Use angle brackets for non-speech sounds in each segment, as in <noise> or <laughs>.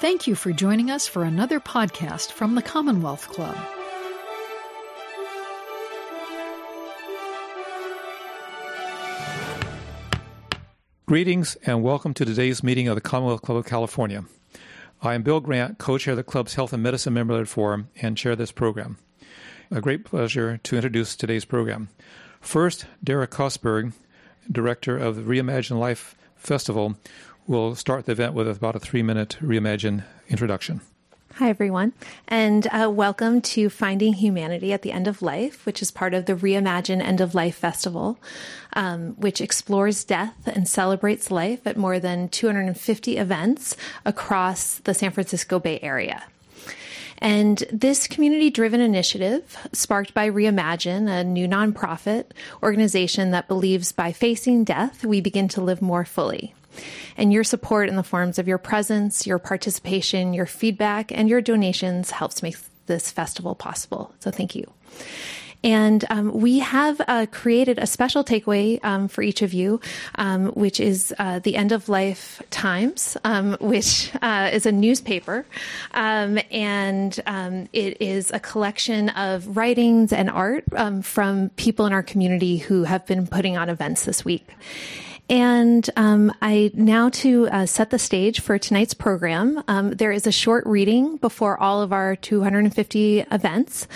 Thank you for joining us for another podcast from the Commonwealth Club. Greetings and welcome to today's meeting of the Commonwealth Club of California. I am Bill Grant, co chair of the club's Health and Medicine Member led Forum, and chair this program. A great pleasure to introduce today's program. First, Derek Kosberg, director of the Reimagine Life Festival, will start the event with about a three minute Reimagine introduction. Hi, everyone, and uh, welcome to Finding Humanity at the End of Life, which is part of the Reimagine End of Life Festival, um, which explores death and celebrates life at more than 250 events across the San Francisco Bay Area. And this community driven initiative, sparked by Reimagine, a new nonprofit organization that believes by facing death, we begin to live more fully and your support in the forms of your presence, your participation, your feedback, and your donations helps make this festival possible. So thank you. And um, we have uh, created a special takeaway um, for each of you, um, which is uh, the End of Life Times, um, which uh, is a newspaper. Um, and um, it is a collection of writings and art from people in our community who have been putting on events this week. And um, I now to uh, set the stage for tonight's program. Um, there is a short reading before all of our 250 events,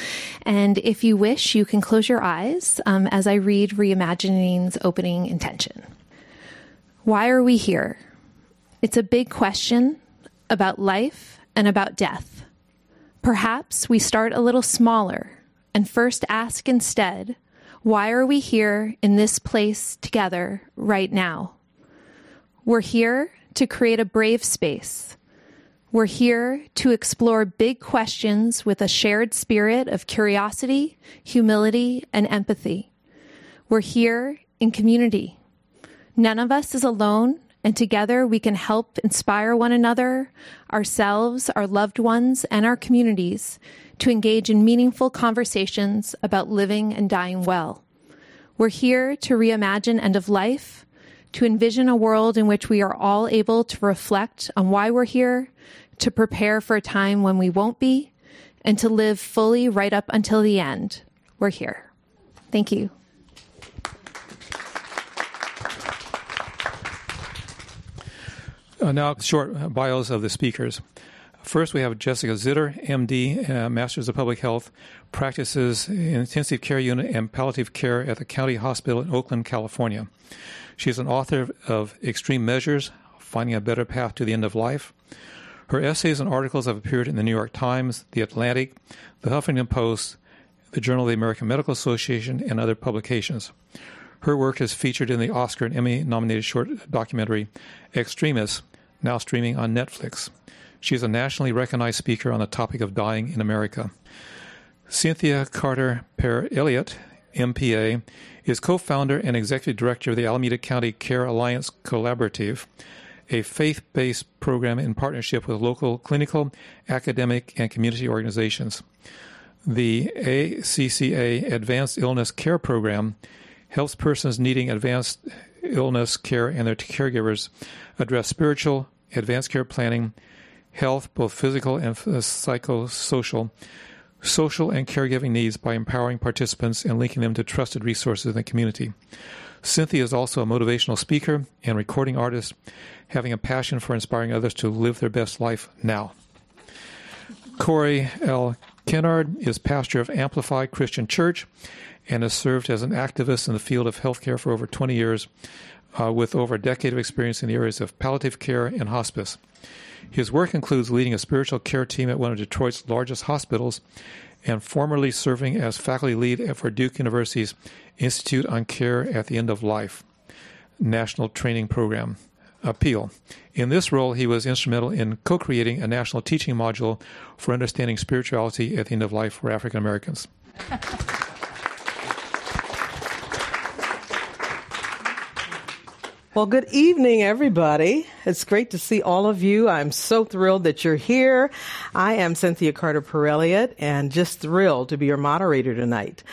and if you wish, you can close your eyes um, as I read Reimagining's opening intention. Why are we here? It's a big question about life and about death. Perhaps we start a little smaller and first ask instead why are we here in this place together right now? We're here to create a brave space. We're here to explore big questions with a shared spirit of curiosity, humility, and empathy. We're here in community. None of us is alone, and together we can help inspire one another, ourselves, our loved ones, and our communities to engage in meaningful conversations about living and dying well. We're here to reimagine end of life, to envision a world in which we are all able to reflect on why we're here, to prepare for a time when we won't be, and to live fully right up until the end. We're here. Thank you. Uh, now, short bios of the speakers. First, we have Jessica Zitter, MD, uh, Masters of Public Health, practices in intensive care unit and palliative care at the County Hospital in Oakland, California. She is an author of Extreme Measures Finding a Better Path to the End of Life. Her essays and articles have appeared in the New York Times, The Atlantic, The Huffington Post, the Journal of the American Medical Association, and other publications. Her work is featured in the Oscar and Emmy nominated short documentary Extremis, now streaming on Netflix. She is a nationally recognized speaker on the topic of dying in America. Cynthia Carter Perrilliat, MPA, is co founder and executive director of the Alameda County Care Alliance Collaborative, a faith based program in partnership with local clinical, academic, and community organizations. The ACCA Advanced Illness Care Program helps persons needing advanced illness care and their caregivers address spiritual, advanced care planning, health, both physical and psychosocial, social and caregiving needs by empowering participants and linking them to trusted resources in the community. Cynthia is also a motivational speaker and recording artist, having a passion for inspiring others to live their best life now. Corey L. Kennard is pastor of Amplify Christian Church and has served as an activist in the field of healthcare for over 20 years, uh, with over a decade of experience in the areas of palliative care and hospice. His work includes leading a spiritual care team at one of Detroit's largest hospitals and formerly serving as faculty lead for Duke University's Institute on Care at the End of Life National Training Program. Appeal. In this role, he was instrumental in co creating a national teaching module for understanding spirituality at the end of life for African Americans. <laughs> Well, good evening, everybody. It's great to see all of you. I'm so thrilled that you're here. I am Cynthia Carter Per and just thrilled to be your moderator tonight.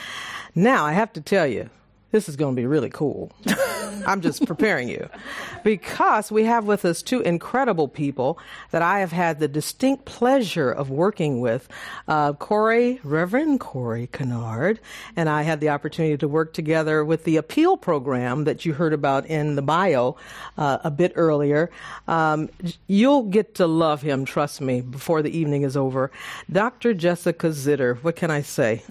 Now, I have to tell you, this is going to be really cool. <laughs> I'm just preparing you because we have with us two incredible people that I have had the distinct pleasure of working with. Uh, Corey, Reverend Corey Kennard, and I had the opportunity to work together with the appeal program that you heard about in the bio uh, a bit earlier. Um, you'll get to love him, trust me, before the evening is over. Dr. Jessica Zitter, what can I say?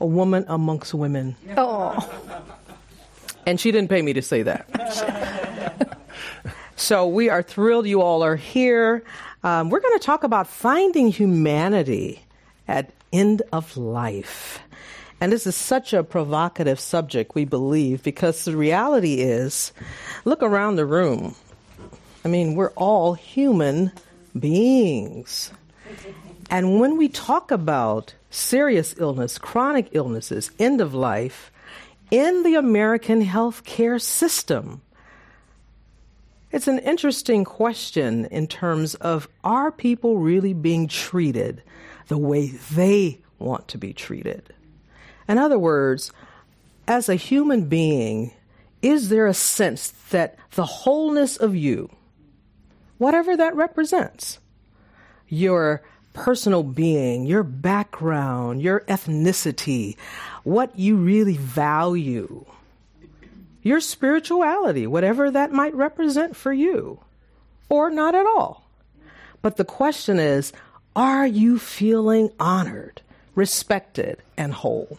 A woman amongst women. Oh. And she didn't pay me to say that. <laughs> so we are thrilled you all are here. Um, we're going to talk about finding humanity at end of life. And this is such a provocative subject, we believe, because the reality is look around the room. I mean, we're all human beings. And when we talk about serious illness, chronic illnesses, end of life, in the American healthcare system, it's an interesting question in terms of are people really being treated the way they want to be treated? In other words, as a human being, is there a sense that the wholeness of you, whatever that represents, your personal being, your background, your ethnicity, what you really value, your spirituality, whatever that might represent for you, or not at all. But the question is are you feeling honored, respected, and whole?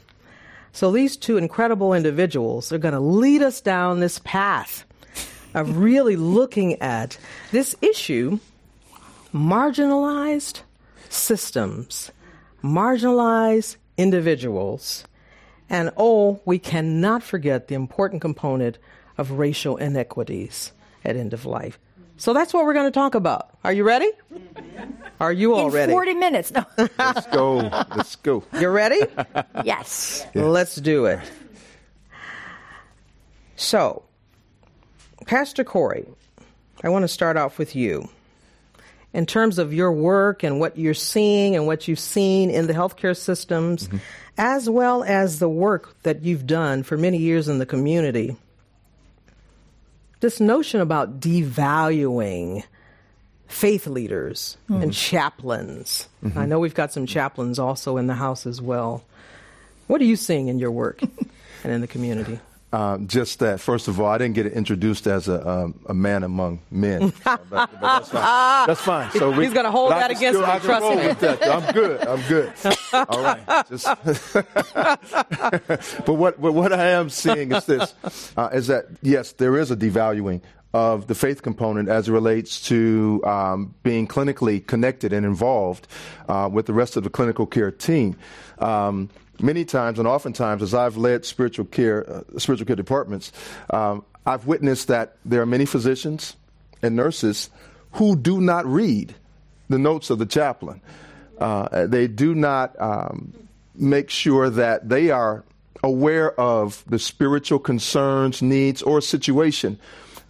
So these two incredible individuals are going to lead us down this path of <laughs> really looking at this issue marginalized systems, marginalized individuals, and oh, we cannot forget the important component of racial inequities at end of life. So that's what we're going to talk about. Are you ready? Mm-hmm. Are you all In ready? 40 minutes. No. Let's go. Let's go. You ready? yes. Let's do it. So, Pastor Corey, I want to start off with you. In terms of your work and what you're seeing and what you've seen in the healthcare systems, Mm-hmm. as well as the work that you've done for many years in the community, this notion about devaluing faith leaders and chaplains. I know we've got some chaplains also in the house as well. What are you seeing in your work <laughs> and in the community? Uh, just that. First of all, I didn't get introduced as a um, a man among men. <laughs> but, but that's fine. That's fine. So He's gonna hold but I that against still- me, I trust me. With that. I'm good. I'm good. <laughs> All right. Just <laughs> but what but what I am seeing is this: uh, is that yes, there is a devaluing of the faith component as it relates to um, being clinically connected and involved uh, with the rest of the clinical care team. Um, many times and oftentimes, as I've led spiritual care, uh, spiritual care departments, um, I've witnessed that there are many physicians and nurses who do not read the notes of the chaplain. Uh, they do not um, make sure that they are aware of the spiritual concerns, needs, or situation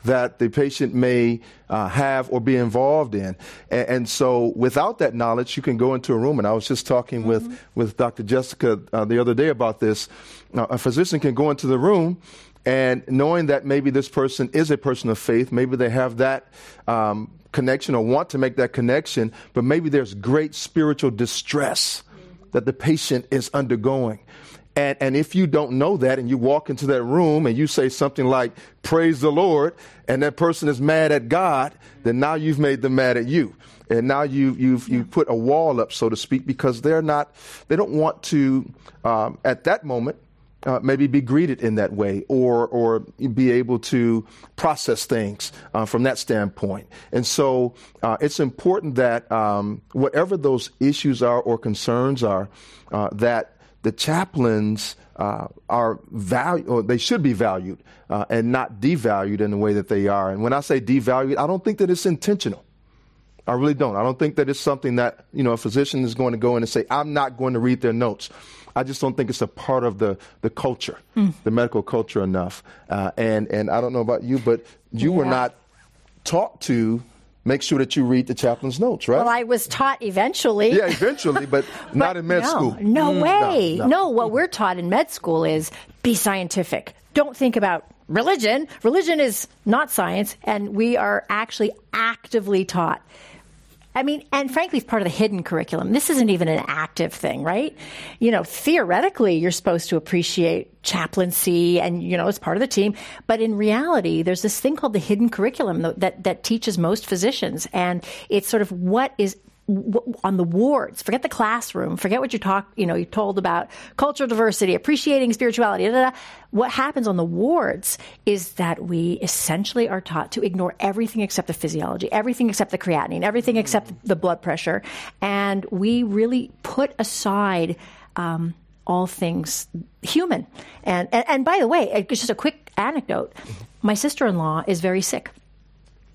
that the patient may uh, have or be involved in. And, and, so without that knowledge, you can go into a room, and I was just talking with, with Dr. Jessica uh, the other day about this. Uh, a physician can go into the room and knowing that maybe this person is a person of faith, maybe they have that um, connection or want to make that connection, but maybe there's great spiritual distress that the patient is undergoing. And, and if you don't know that and you walk into that room and you say something like, Praise the Lord, and that person is mad at God, then now you've made them mad at you. And now you, you've, you put a wall up, so to speak, because they're not, they don't want to, um, at that moment, uh, maybe be greeted in that way or or be able to process things uh, from that standpoint. And so uh, it's important that um, whatever those issues are or concerns are, uh, that the chaplains uh, are valued or they should be valued uh, and not devalued in the way that they are. And when I say devalued, I don't think that it's intentional. I really don't. I don't think that it's something that you know a physician is going to go in and say, "I'm not going to read their notes." I just don't think it's a part of the the culture, the medical culture enough. Uh, and and I don't know about you, but you were not taught to make sure that you read the chaplain's notes, right? Well, I was taught eventually. yeah, eventually, but, <laughs> not in med no, school. Mm, no way. no. No, what we're taught in med school is be scientific. Don't think about religion. Religion is not science, and we are actually actively taught. I mean, and frankly, it's part of the hidden curriculum. This isn't even an active thing, right? You know, theoretically, you're supposed to appreciate chaplaincy and, you know, it's part of the team. But in reality, there's this thing called the hidden curriculum that, that teaches most physicians. And it's sort of what is on the wards. Forget the classroom. Forget what you talk. You know, you told about cultural diversity, appreciating spirituality. Da, da, da. What happens on the wards is that we essentially are taught to ignore everything except the physiology, everything except the creatinine, everything mm-hmm. except the blood pressure, and we really put aside. Um, all things human. And, and, and by the way, it's just a quick anecdote. Mm-hmm. My sister-in-law is very sick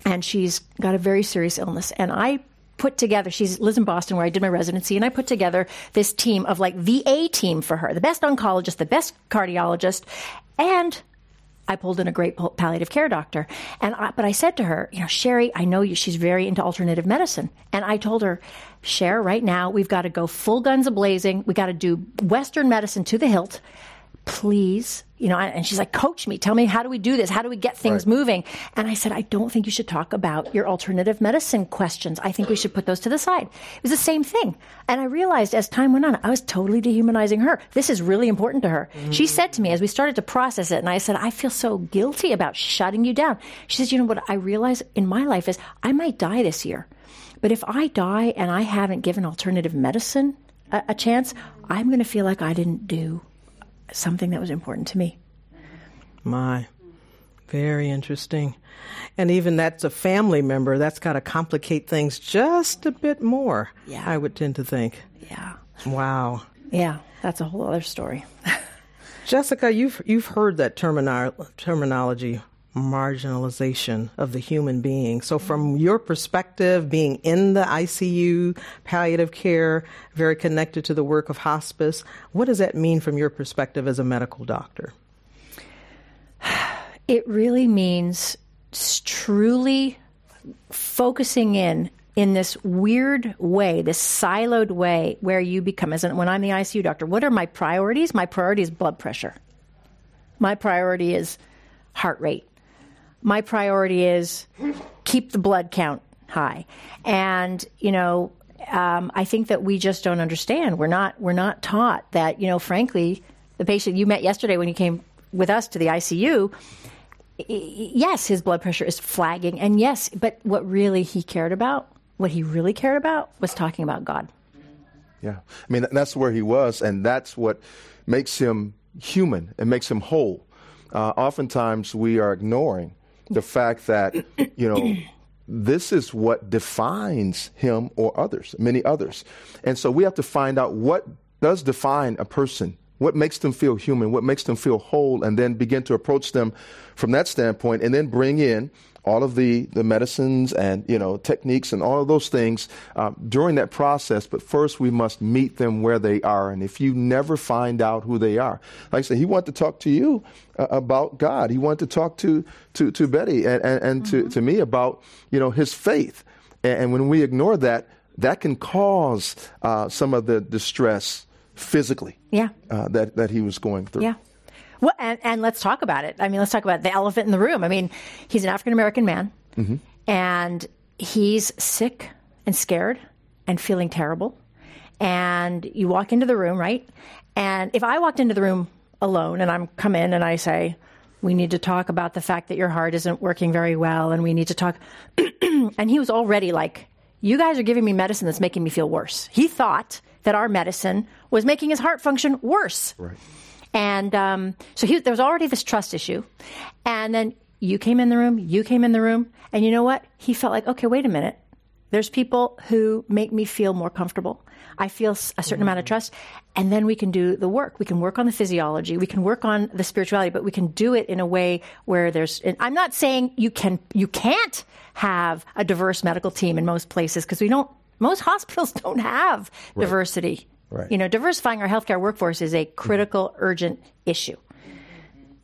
and she's got a very serious illness. And I put together, she lives in Boston where I did my residency, and I put together this team of like VA team for her, the best oncologist, the best cardiologist, and I pulled in a great palliative care doctor. And I, but I said to her, you know, Sherry, I know you, she's very into alternative medicine. And I told her, Cher, right now we've got to go full guns a blazing. We got to do Western medicine to the hilt. Please, you know, and she's like, coach me, tell me how do we do this? How do we get things Right. moving? And I said, I don't think you should talk about your alternative medicine questions. I think we should put those to the side. It was the same thing. And I realized as time went on, I was totally dehumanizing her. This is really important to her. She mm. said to me as we started to process it, and I said, I feel so guilty about shutting you down. She says, you know what I realize in my life is I might die this year. But if I die and I haven't given alternative medicine a, a chance, I'm going to feel like I didn't do something that was important to me. My, very interesting. And even that's a family member, that's got to complicate things just a bit more, Yeah. I would tend to think. Yeah. Wow. Yeah. That's a whole other story. <laughs> Jessica, you've, you've heard that termino- terminology, marginalization of the human being. So, from your perspective, being in the ICU, palliative care, very connected to the work of hospice, what does that mean from your perspective as a medical doctor? <sighs> It really means truly focusing in in this weird way, this siloed way where you become as when I'm the ICU doctor, what are my priorities? My priority is blood pressure. My priority is heart rate. My priority is keep the blood count high. And, you know, um, I think that we just don't understand. We're not we're not taught that, you know, frankly, the patient you met yesterday when you came with us to the ICU, yes, his blood pressure is flagging, and yes, but what really he cared about, what he really cared about, was talking about God. Yeah. I mean, that's where he was, and that's what makes him human and makes him whole. Uh, oftentimes, we are ignoring the fact that, you know, this is what defines him or others, many others. And so we have to find out what does define a person, what makes them feel human, what makes them feel whole, and then begin to approach them from that standpoint, and then bring in all of the, the medicines and you know techniques and all of those things uh, during that process. But first, we must meet them where they are. And if you never find out who they are, like I said, he wanted to talk to you uh, about God. He wanted to talk to to, to Betty and, and, and to, to me about you know his faith. And, and when we ignore that, that can cause uh, some of the distress physically Yeah. uh, that that he was going through. Yeah. Well, and, and let's talk about it. I mean, let's talk about the elephant in the room. I mean, he's an African American man, mm-hmm. and he's sick and scared and feeling terrible. And you walk into the room, right? And if I walked into the room alone and I'm come in and I say, we need to talk about the fact that your heart isn't working very well and we need to talk. <clears throat> and he was already like, you guys are giving me medicine that's making me feel worse. He thought that our medicine was making his heart function worse. Right. And um, so he, there was already this trust issue. And then you came in the room, you came in the room, and you know what? He felt like, okay, wait a minute. There's people who make me feel more comfortable. I feel a certain amount of trust. And then we can do the work. We can work on the physiology. We can work on the spirituality, but we can do it in a way where there's, and I'm not saying you can, you can't have a diverse medical team in most places because we don't, most hospitals <laughs> don't have diversity. Right. You know, diversifying our healthcare workforce is a critical, mm-hmm. urgent issue.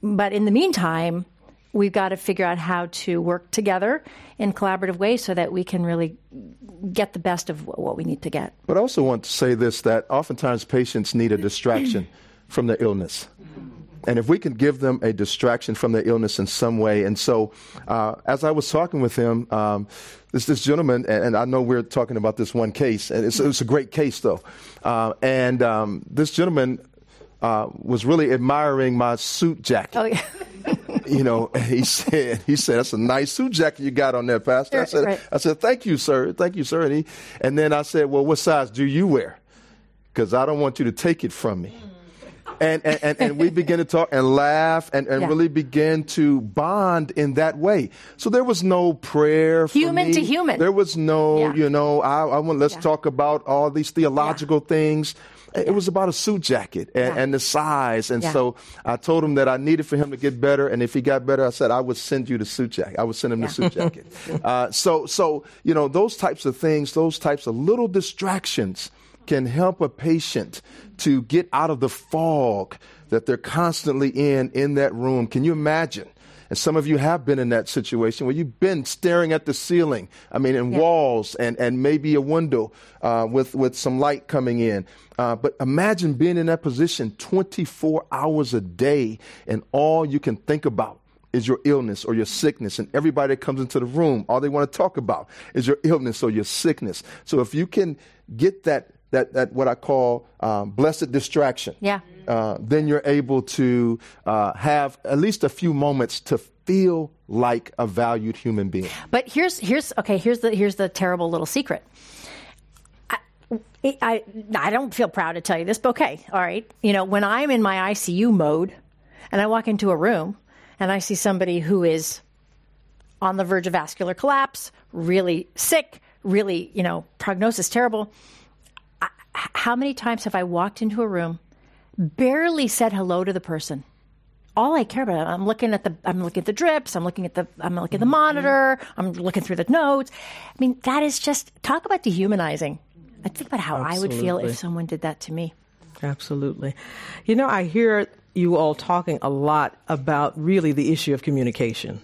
But in the meantime, we've got to figure out how to work together in collaborative ways so that we can really get the best of what we need to get. But I also want to say this that oftentimes patients need a distraction <clears throat> from their illness. And if we can give them a distraction from their illness in some way. And so, uh, as I was talking with him, um, this, this gentleman, and, and, I know we're talking about this one case, and it's, it's a great case, though. Uh, and um, this gentleman uh, was really admiring my suit jacket. Oh, yeah. <laughs> you know, he said, he said, that's a nice suit jacket you got on there, Pastor. I said, right. I said, thank you, sir. Thank you, sir. And, he, and then I said, well, what size do you wear? Because I don't want you to take it from me. And, and, and, and, we begin to talk and laugh and, and Yeah. really begin to bond in that way. So there was no prayer. Human me. to human. There was no, Yeah. you know, I, I want, let's Yeah. talk about all these theological things. It was about a suit jacket and, and the size. And so I told him that I needed for him to get better. And if he got better, I said, I would send you the suit jacket. I would send him the suit jacket. <laughs> uh, so, so, you know, those types of things, those types of little distractions can help a patient to get out of the fog that they're constantly in in that room. Can you imagine? And some of you have been in that situation where you've been staring at the ceiling, I mean, in walls and, and maybe a window uh, with, with some light coming in. Uh, but imagine being in that position 24 hours a day and all you can think about is your illness or your sickness. And everybody that comes into the room, all they want to talk about is your illness or your sickness. So if you can get that, that, that what I call um, blessed distraction, Yeah. uh, then you're able to uh, have at least a few moments to feel like a valued human being. But here's here's okay. Here's the here's the terrible little secret. I, I I don't feel proud to tell you this, but okay, all right. You know, when I'm in my ICU mode, and I walk into a room, and I see somebody who is on the verge of vascular collapse, really sick, really you know prognosis terrible. How many times have I walked into a room, barely said hello to the person? all I care about. I'm looking at the I'm looking at the drips. I'm looking at the I'm looking at the mm-hmm. monitor. I'm looking through the notes. I mean, that is just talk about dehumanizing. I think about how I would feel if someone did that to me. Absolutely. You know, I hear you all talking a lot about really the issue of communication.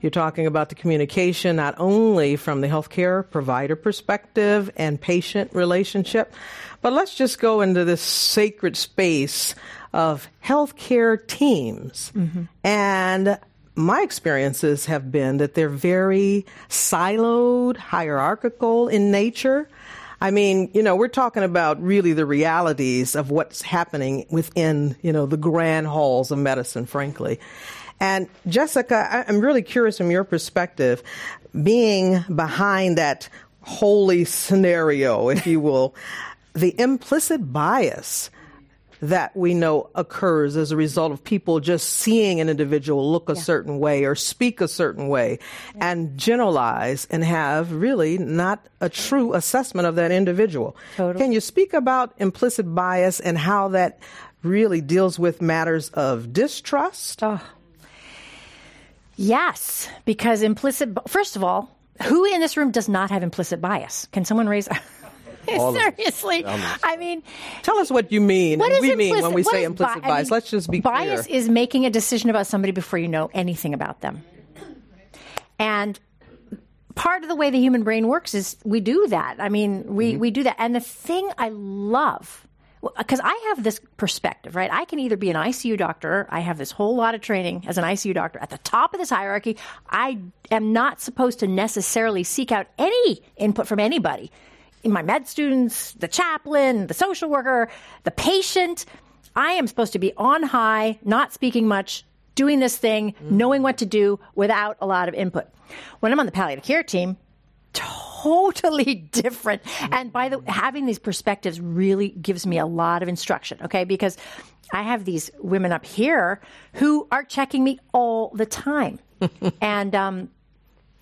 You're talking about the communication not only from the healthcare provider perspective and patient relationship, but let's just go into this sacred space of healthcare teams. Mm-hmm. And my experiences have been that they're very siloed, hierarchical in nature. I mean, you know, we're talking about really the realities of what's happening within, you know, the grand halls of medicine, frankly. And Jessica, I'm really curious from your perspective, being behind that holy scenario, if you will, <laughs> the implicit bias that we know occurs as a result of people just seeing an individual look a certain way or speak a certain way and generalize and have really not a true assessment of that individual. Can you speak about implicit bias and how that really deals with matters of distrust? Oh, Yes, because implicit. First of all, who in this room does not have implicit bias? Can someone raise? <laughs> All of us. Seriously, I mean, Tell us what you mean. What and is we mean implicit- when we say implicit bi- I bias. mean, Let's just be clear. bias clear. is making a decision about somebody before you know anything about them. And part of the way the human brain works is we do that. I mean, we, Mm-hmm. we do that. And the thing I love, because I have this perspective, right? I can either be an ICU doctor, I have this whole lot of training as an ICU doctor at the top of this hierarchy. I am not supposed to necessarily seek out any input from anybody. My med students, the chaplain, the social worker, the patient. I am supposed to be on high, not speaking much, doing this thing, knowing what to do without a lot of input. When I'm on the palliative care team, totally <laughs> different. And by the having these perspectives really gives me a lot of instruction, okay? Because I have these women up here who are checking me all the time. <laughs> and um,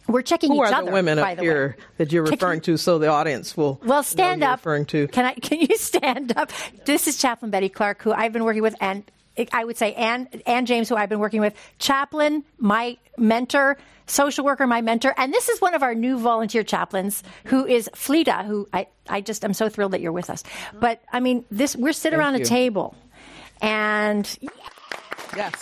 we're checking Who each are other. the women up the here way. that you're Checking- referring to so the audience will <laughs> Well, know stand you're up. referring to? Can I? Can you stand up? This is Chaplain Betty Clark, who I've been working with, and I would say Ann, Ann James, who I've been working with. Chaplain, my mentor, social worker, my mentor, and this is one of our new volunteer chaplains, who is Fleta, who I, I just I'm so thrilled that you're with us. But I mean, this we're sitting around you. a table, and Yes.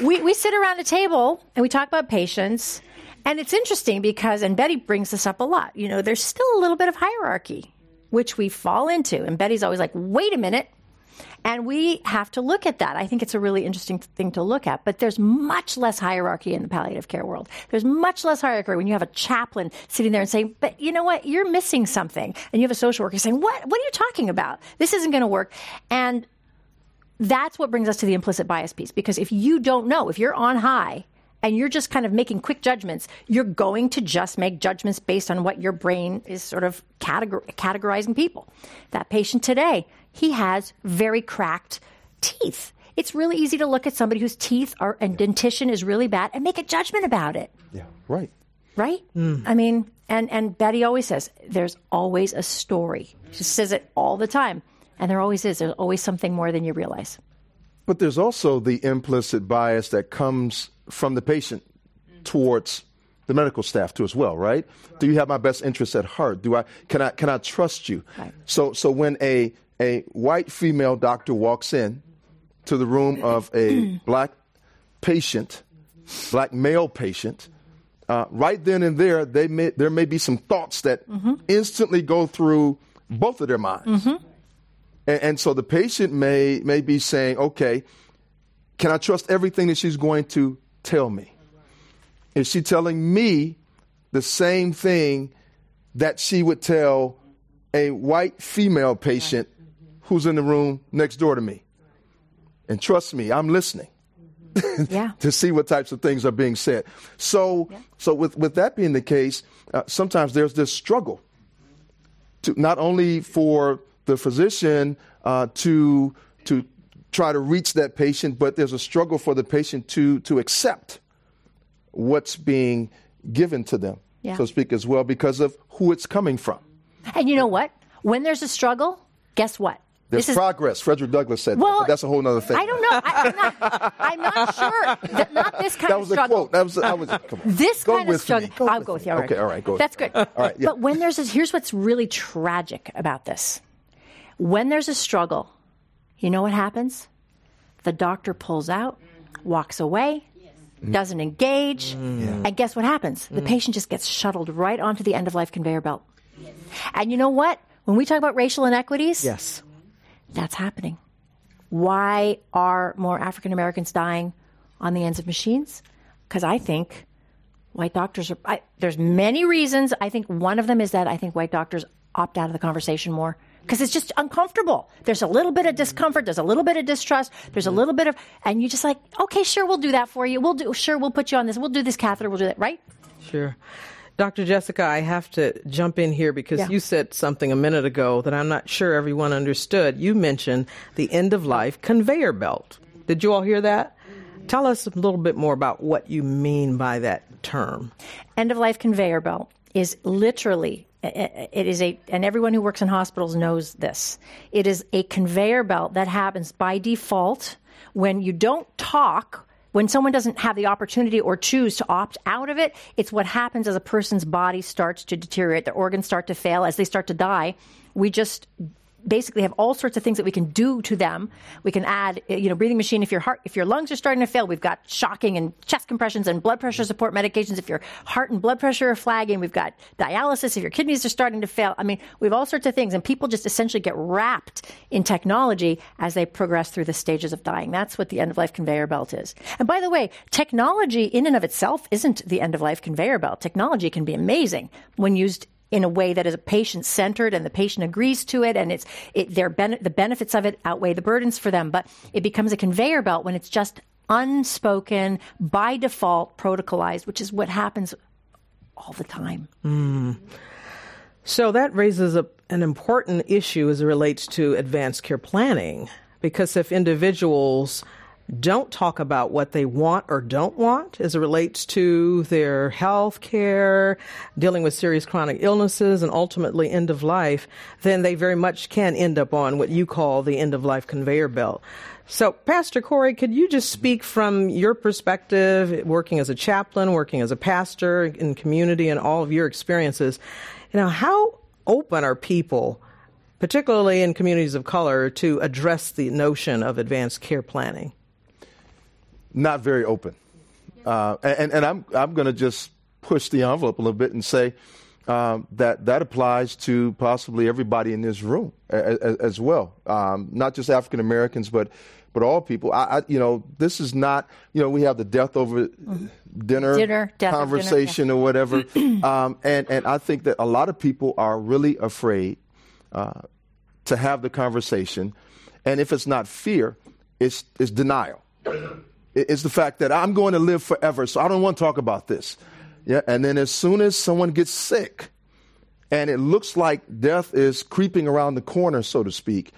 <laughs> we, we sit around a table and we talk about patients. And it's interesting because, and Betty brings this up a lot, you know, there's still a little bit of hierarchy, which we fall into. And Betty's always like, wait a minute. And we have to look at that. I think it's a really interesting thing to look at. But there's much less hierarchy in the palliative care world. There's much less hierarchy when you have a chaplain sitting there and saying, but you know what? You're missing something. And you have a social worker saying, what? What are you talking about? This isn't going to work. And that's what brings us to the implicit bias piece. Because if you don't know, if you're on high and you're just kind of making quick judgments, you're going to just make judgments based on what your brain is sort of categor- categorizing people. That patient today, he has very cracked teeth. It's really easy to look at somebody whose teeth are and dentition is really bad and make a judgment about it. Yeah, right. Right? Mm. I mean, and, and Betty always says, there's always a story. She says it all the time. And there always is. There's always something more than you realize. But there's also the implicit bias that comes from the patient towards the medical staff too as well, right? Do you have my best interests at heart? Do I can I can I trust you? Right. So so when a a white female doctor walks in to the room of a <clears throat> black patient, black male patient, uh, right then and there, they may, there may be some thoughts that instantly go through both of their minds. And, and so the patient may may be saying, okay, can I trust everything that she's going to tell me? Is she telling me the same thing that she would tell a white female patient who's in the room next door to me? And trust me, I'm listening <laughs> Yeah. to see what types of things are being said. So, so with, with that being the case, uh, sometimes there's this struggle to not only for the physician uh, to to try to reach that patient, but there's a struggle for the patient to to accept what's being given to them, Yeah. so to speak, as well, because of who it's coming from. And you know what? When there's a struggle, guess what? There's This is- progress. Frederick Douglass said that, Well, but that's a whole other thing. I don't know. I, I'm, not, I'm not sure. That, not this kind of struggle. That was a quote. That was. I was. Come on. This Go kind of struggle. me. Go I'll with go with you. All right. Okay. All right. Go. That's good. All right. Yeah. But when there's a, here's what's really tragic about this. When there's a struggle, you know what happens? The doctor pulls out, walks away, doesn't engage, and guess what happens? The mm. patient just gets shuttled right onto the end of life conveyor belt. And you know what? When we talk about racial inequities, Yes. that's happening. Why are more African Americans dying on the ends of machines? Because I think white doctors are. I, there's many reasons. I think one of them is that I think white doctors opt out of the conversation more because it's just uncomfortable. There's a little bit of discomfort. There's a little bit of distrust. There's a little bit of, and you just like, okay, sure, we'll do that for you. We'll do, sure, we'll put you on this. We'll do this catheter. We'll do that, right? Sure. Dr. Jessica, I have to jump in here because Yeah. you said something a minute ago that I'm not sure everyone understood. You mentioned the end of life conveyor belt. Did you all hear that? Tell us a little bit more about what you mean by that term. end of life conveyor belt is literally it is a and everyone who works in hospitals knows this. It is a conveyor belt that happens by default when you don't talk when someone doesn't have the opportunity or choose to opt out of it it's what happens as a person's body starts to deteriorate their organs start to fail as they start to die. We just basically have all sorts of things that we can do to them. We can add, uh, you know, breathing machine if your heart, if your lungs are starting to fail. We've got shocking and chest compressions and blood pressure support medications. If your heart and blood pressure are flagging, we've got dialysis. If your kidneys are starting to fail, I mean, we have all sorts of things, and people just essentially get wrapped in technology as they progress through the stages of dying. That's what the end of life conveyor belt is. And by the way, technology in and of itself isn't the end of life conveyor belt. Technology can be amazing when used in a way that is patient centered and the patient agrees to it and it's it, their ben- the benefits of it outweigh the burdens for them but it becomes a conveyor belt when it's just unspoken by default protocolized which is what happens all the time hmm. So that raises a, an important issue as it relates to advanced care planning. Because if individuals don't talk about what they want or don't want as it relates to their health care, dealing with serious chronic illnesses, and ultimately end of life, then they very much can end up on what you call the end of life conveyor belt. So, Pastor Corey, could you just speak from your perspective, working as a chaplain, working as a pastor in community, and all of your experiences? You know, how open are people, particularly in communities of color, to address the notion of advanced care planning? Not very open. Uh, and, and I'm, I'm going to just push the envelope a little bit and say um, that that applies to possibly everybody in this room as, as well, um, not just African Americans, but but all people. I, I, you know, this is not, you know, we have the death over dinner, Dinner, death over dinner, conversation yeah. or whatever, <clears throat> um, and and I think that a lot of people are really afraid uh, to have the conversation, and if it's not fear, it's it's denial. It's the fact that I'm going to live forever, so I don't want to talk about this. Yeah, and then as soon as someone gets sick, and it looks like death is creeping around the corner, so to speak,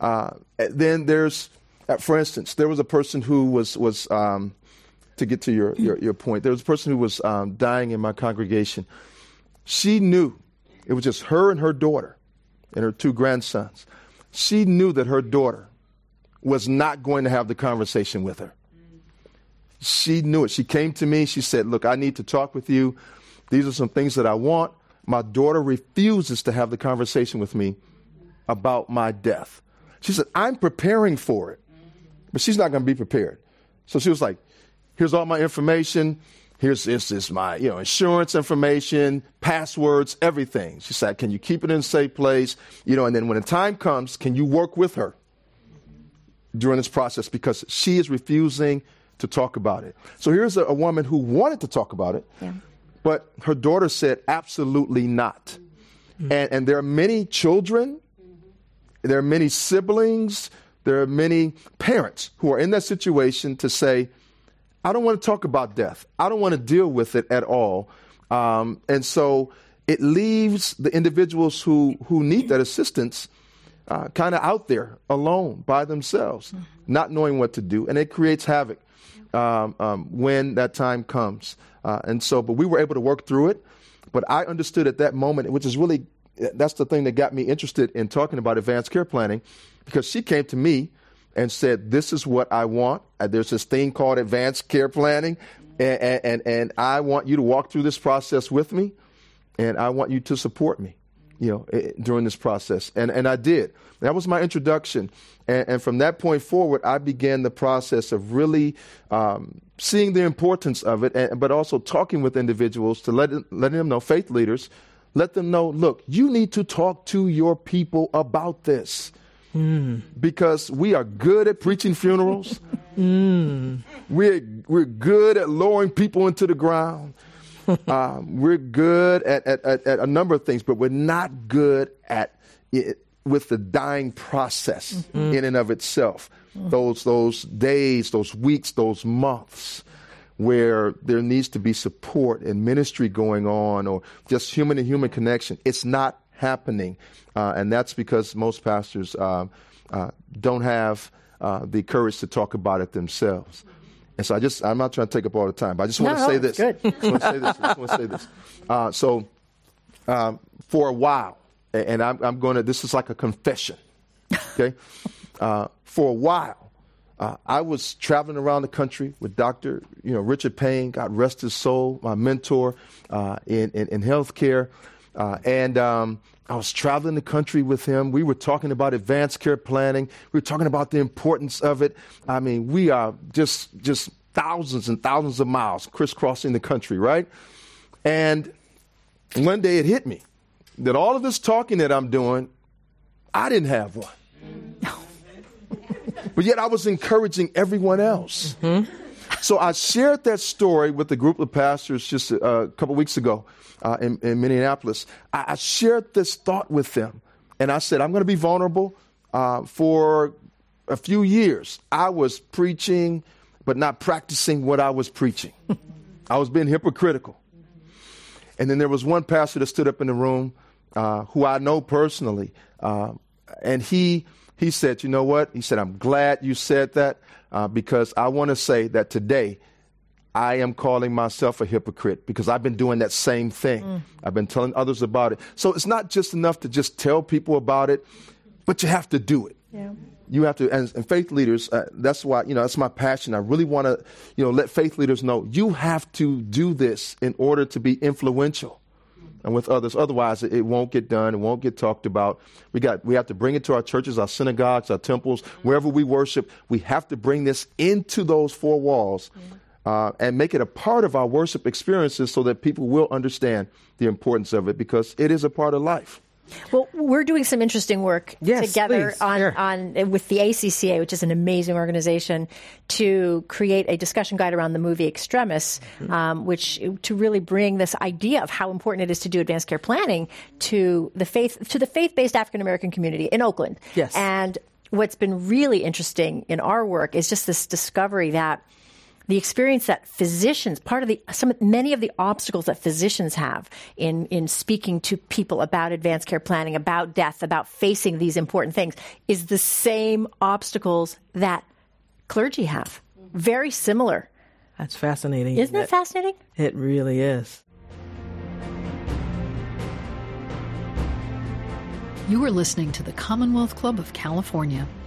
uh, then there's, uh, for instance, there was a person who was was um, to get to your, your your point. There was a person who was um, dying in my congregation. She knew it was just her and her daughter and her two grandsons. She knew that her daughter was not going to have the conversation with her she knew it. She came to me. She said, Look, I need to talk with you. These are some things that I want. My daughter refuses to have the conversation with me about my death. She said, I'm preparing for it, but she's not going to be prepared. So she was like, Here's all my information. Here's this is my you know insurance information, passwords, everything. She said, "Can you keep it in a safe place? You know, and then when the time comes, can you work with her during this process because she is refusing to talk about it. So here's a, a woman who wanted to talk about it, but her daughter said absolutely not. And, and there are many children, there are many siblings, there are many parents who are in that situation to say, I don't want to talk about death. I don't want to deal with it at all. Um, and so it leaves the individuals who, who need that assistance uh, kind of out there alone by themselves, not knowing what to do. And it creates havoc um, um, when that time comes. Uh, and so, but we were able to work through it. But I understood at that moment, which is really, that's the thing that got me interested in talking about advanced care planning, because she came to me and said, This is what I want. Uh, There's this thing called advanced care planning, and, and, and I want you to walk through this process with me, and I want you to support me you know, eh, during this process. And, and I did. That was my introduction. And, and from that point forward, I began the process of really um, seeing the importance of it, and, but also talking with individuals to let, letting them know, faith leaders, let them know, look, you need to talk to your people about this. Because we are good at preaching funerals. <laughs> We're, we're good at lowering people into the ground. <laughs> um, we're good at, at, at, at a number of things, but we're not good at it with the dying process in and of itself. Those those days, those weeks, those months where there needs to be support and ministry going on, or just human to human connection. It's not happening, uh, and that's because most pastors um, uh, don't have uh, the courage to talk about it themselves. And so I just, I'm not trying to take up all the time, but I just want No, to say this. good. I just want to say this. I just want to say this. <laughs> Uh, so, um, for a while, and I'm, I'm going to, this is like a confession, okay? <laughs> Uh, for a while, uh, I was traveling around the country with Dr. You know, Richard Payne, God rest his soul, my mentor uh, in, in, in healthcare. Uh, and um, I was traveling the country with him. We were talking about advanced care planning. We were talking about the importance of it. I mean, we are just just thousands and thousands of miles crisscrossing the country, right? And one day it hit me that all of this talking that I'm doing, I didn't have one. but yet I was encouraging everyone else. So I shared that story with a group of pastors just a, a couple weeks ago uh, in, in Minneapolis. I, I shared this thought with them, and I said, I'm going to be vulnerable. Uh, for a few years, I was preaching, but not practicing what I was preaching. I was being hypocritical. And then there was one pastor that stood up in the room uh, who I know personally, uh, and he he said, "You know what?" He said, "I'm glad you said that uh, because I want to say that today." I am calling myself a hypocrite because I've been doing that same thing. I've been telling others about it. So it's not just enough to just tell people about it, but you have to do it. Yeah. You have to, and, and faith leaders, uh, that's why, you know, that's my passion. I really want to, you know, let faith leaders know you have to do this in order to be influential. And with others. Otherwise, it, won't get done. It won't get talked about. We got we have to bring it to our churches, our synagogues, our temples, wherever we worship. We have to bring this into those four walls. Uh, and make it a part of our worship experiences so that people will understand the importance of it because it is a part of life. Well, we're doing some interesting work Yes, together please. on, Sure. on with the ACCA, which is an amazing organization, to create a discussion guide around the movie Extremis, Mm-hmm. um, which to really bring this idea of how important it is to do advanced care planning to the faith to the faith based African American community in Oakland. Yes. and what's been really interesting in our work is just this discovery that the experience that physicians part of the some many of the obstacles that physicians have in in speaking to people about advanced care planning about death about facing these important things is the same obstacles that clergy have very similar That's fascinating. isn't it fascinating It really is. You are listening to the Commonwealth Club of California.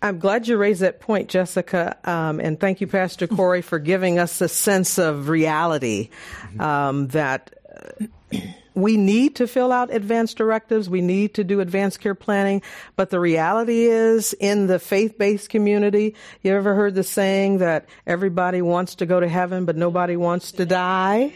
I'm glad you raised that point, Jessica, um, and thank you, Pastor Corey, for giving us a sense of reality um, that uh, we need to fill out advanced directives, we need to do advanced care planning, but the reality is, in the faith-based community, you ever heard the saying that everybody wants to go to heaven, but nobody wants to die?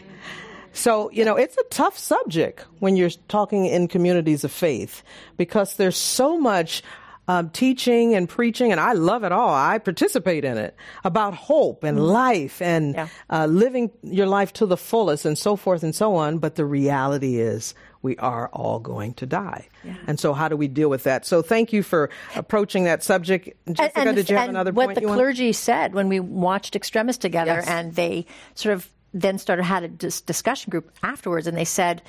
So, you know, it's a tough subject when you're talking in communities of faith because there's so much um, teaching and preaching, and I love it all. I participate in it about hope and life and Yeah. uh, living your life to the fullest and so forth and so on. But the reality is, we are all going to die. And so, how do we deal with that? So, thank you for approaching that subject. Jessica, and, did you have and another what point the you want? clergy said when we watched Extremis together, Yes. and they sort of then started had a dis- discussion group afterwards, and they said,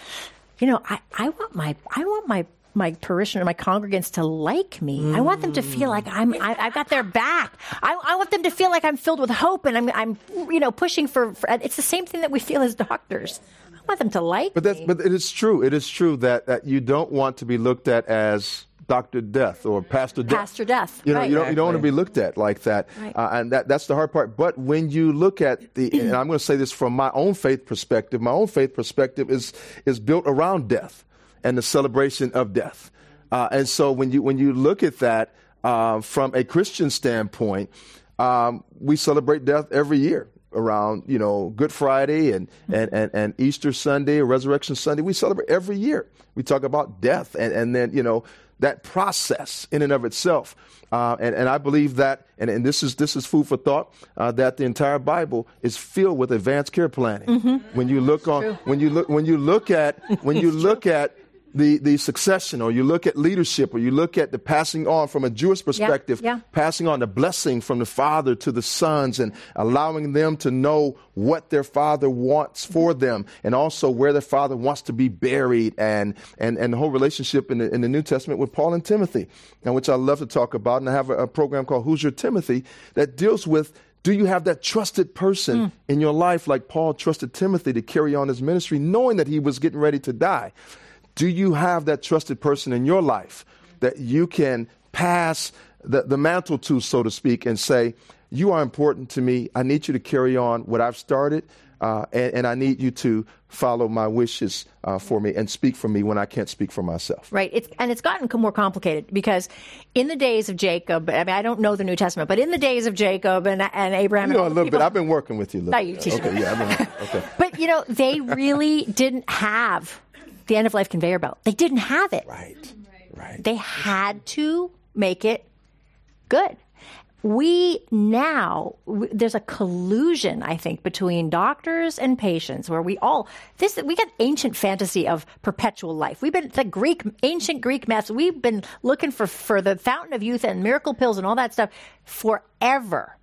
you know, I, I want my I want my my parishioner, my congregants to like me. I want them to feel like I'm I, I've got their back. I, I want them to feel like I'm filled with hope, and I'm I'm you know pushing for, for. It's the same thing that we feel as doctors. I want them to like But that's me. but it is true. It is true that, that you don't want to be looked at as Doctor Death or Pastor Death. Pastor Death, You know, right. you don't you don't want to be looked at like that. Right. Uh, and that that's the hard part. But when you look at the, <clears throat> and I'm going to say this from my own faith perspective. My own faith perspective is is built around death and the celebration of death. Uh, and so when you when you look at that uh, from a Christian standpoint, um, we celebrate death every year around you know Good Friday and, and, and, and Easter Sunday, Resurrection Sunday. We celebrate every year. We talk about death and, and then you know that process in and of itself. Uh, and, and I believe that, and, and this is this is food for thought, uh, that the entire Bible is filled with advanced care planning. When you look on, when you look, when you look at, when you look at the, the succession, or you look at leadership, or you look at the passing on from a Jewish perspective, yeah. passing on the blessing from the father to the sons and allowing them to know what their father wants mm-hmm. for them and also where their father wants to be buried and, and, and the whole relationship in the, in the New Testament with Paul and Timothy, and which I love to talk about. And I have a, a program called Who's Your Timothy that deals with do you have that trusted person mm. in your life like Paul trusted Timothy to carry on his ministry knowing that he was getting ready to die? Do you have that trusted person in your life that you can pass the, the mantle to, so to speak, and say, You are important to me. I need you to carry on what I've started, uh, and, and I need you to follow my wishes uh, for me and speak for me when I can't speak for myself. Right. It's, and it's gotten more complicated because in the days of Jacob, I mean, I don't know the New Testament, but in the days of Jacob and, and Abraham, You know, a and all the little bit. I've been working with you a little No, you bit. teach Okay, yeah, been, okay. <laughs> But, you know, they really didn't have the end of life conveyor belt. They didn't have it. Right, right. They had to make it good. We now, there's a collusion, I think, between doctors and patients where we all, this, we got ancient fantasy of perpetual life. We've been, the Greek, ancient Greek myths, we've been looking for, for the fountain of youth and miracle pills and all that stuff forever.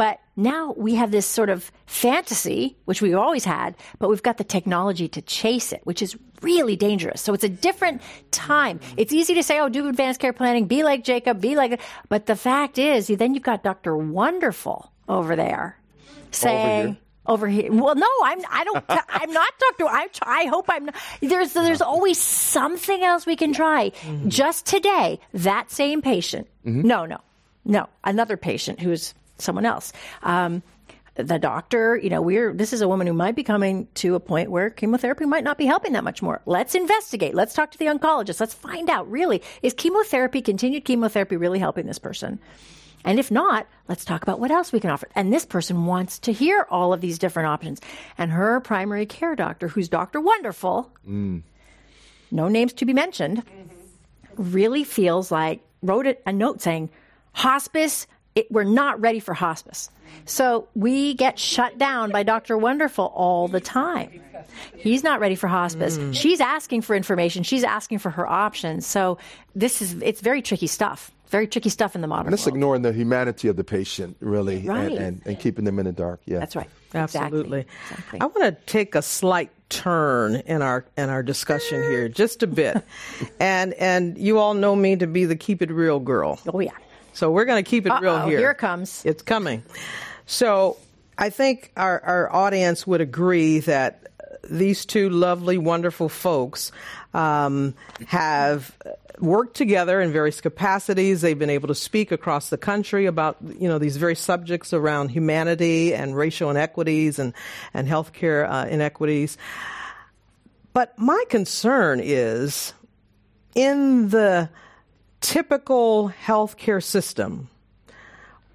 But now we have this sort of fantasy, which we've always had, but we've got the technology to chase it, which is really dangerous. So it's a different time. It's easy to say, oh, do advanced care planning, be like Jacob, be like, but the fact is, then you've got Dr. Wonderful over there saying, over here. Well, no, I'm. I don't. <laughs> I'm not Doctor. I. I hope I'm. Not, there's. There's always something else we can try. Mm-hmm. Just today, that same patient. Mm-hmm. No, no, no. Another patient who's someone else. Um, the doctor, you know, we're this is a woman who might be coming to a point where chemotherapy might not be helping that much more. Let's investigate. Let's talk to the oncologist. Let's find out really is chemotherapy, continued chemotherapy, really helping this person? And if not, let's talk about what else we can offer. And this person wants to hear all of these different options. And her primary care doctor, who's Dr. Wonderful, mm. no names to be mentioned, mm-hmm. really feels like wrote a note saying, hospice, it, we're not ready for hospice. So we get shut down by Dr. Wonderful all the time. He's not ready for hospice. Mm. She's asking for information. She's asking for her options. So this is, it's very tricky stuff very tricky stuff in the modern and it's world. ignoring the humanity of the patient, really, right. and, and, and, keeping them in the dark. Yeah, that's right. Absolutely. Exactly. I want to take a slight turn in our in our discussion here, just a bit, <laughs> and and you all know me to be the keep it real girl. Oh yeah. So we're going to keep it Uh-oh, real here. Here it comes. It's coming. So I think our our audience would agree that these two lovely, wonderful folks um, have worked together in various capacities. They've been able to speak across the country about, you know, these very subjects around humanity and racial inequities and, and healthcare uh, inequities. But my concern is in the typical healthcare system,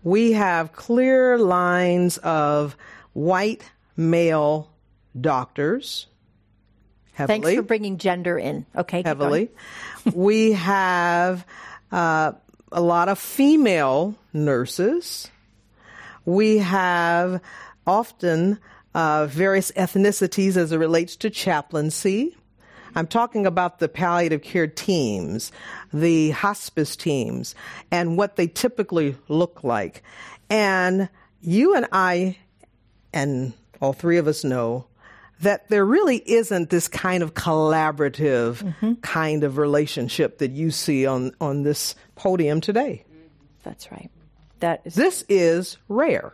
we have clear lines of white male doctors. Heavily, Thanks for bringing gender in. Okay, heavily <laughs> we have uh, a lot of female nurses. We have often uh, various ethnicities as it relates to chaplaincy. I'm talking about the palliative care teams, the hospice teams, and what they typically look like. And you and I, and all three of us know that there really isn't this kind of collaborative mm-hmm. kind of relationship that you see on, on this podium today. That's right. That is this is rare.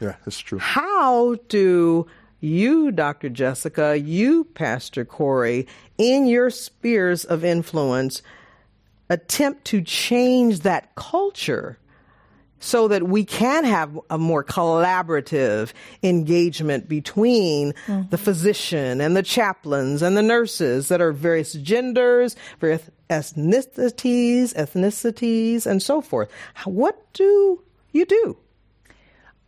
Yeah, that's true. How do you, Dr. Jessica, you, Pastor Corey, in your spheres of influence, attempt to change that culture so that we can have a more collaborative engagement between mm-hmm. the physician and the chaplains and the nurses that are various genders, various ethnicities, ethnicities, and so forth. What do you do?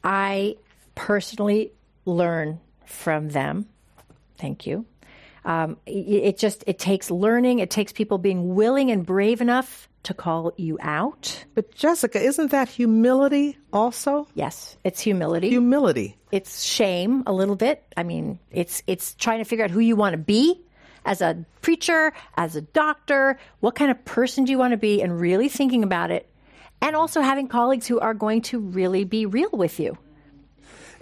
I personally learn from them. Thank you. Um, it, it just it takes learning. It takes people being willing and brave enough to call you out. But Jessica, isn't that humility also? Yes, it's humility. Humility. It's shame a little bit. I mean, it's it's trying to figure out who you want to be as a preacher, as a doctor, what kind of person do you want to be and really thinking about it. And also having colleagues who are going to really be real with you.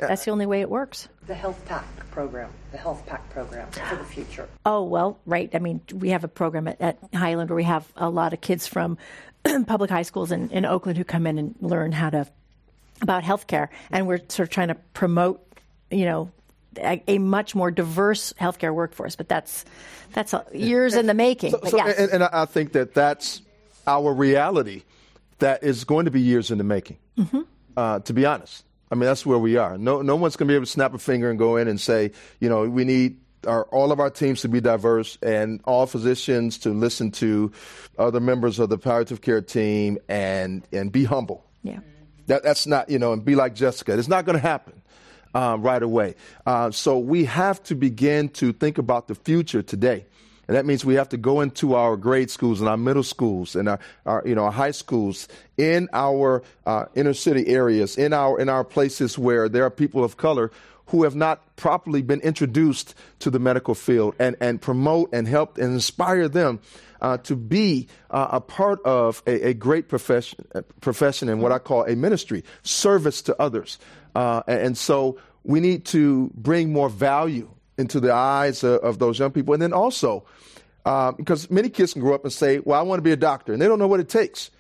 That's the only way it works. The health pack program, the health pack program for the future. Oh, well, right. I mean, we have a program at, at Highland where we have a lot of kids from <clears throat> public high schools in, in Oakland who come in and learn how to, about healthcare. And we're sort of trying to promote, you know, a, a, much more diverse healthcare workforce, but that's that's years in the making. So, so, yes. and, and, I think that that's our reality. That is going to be years in the making. Mm-hmm. Uh, to be honest, I mean, that's where we are. No, no one's going to be able to snap a finger and go in and say, you know, we need our, all of our teams to be diverse and all physicians to listen to other members of the palliative care team and and be humble. Yeah, that, that's not you know, and be like Jessica. It's not going to happen. Um, right away. Uh, so we have to begin to think about the future today. And that means we have to go into our grade schools and our middle schools and our, our you know, our high schools in our uh, inner city areas, in our, in our places where there are people of color who have not properly been introduced to the medical field and, and promote and help and inspire them uh, to be uh, a part of a, a great profession, uh, profession and what I call a ministry, service to others. Uh, and, and so we need to bring more value into the eyes of, of those young people. And then also, uh, because many kids can grow up and say, Well, I want to be a doctor, and they don't know what it takes.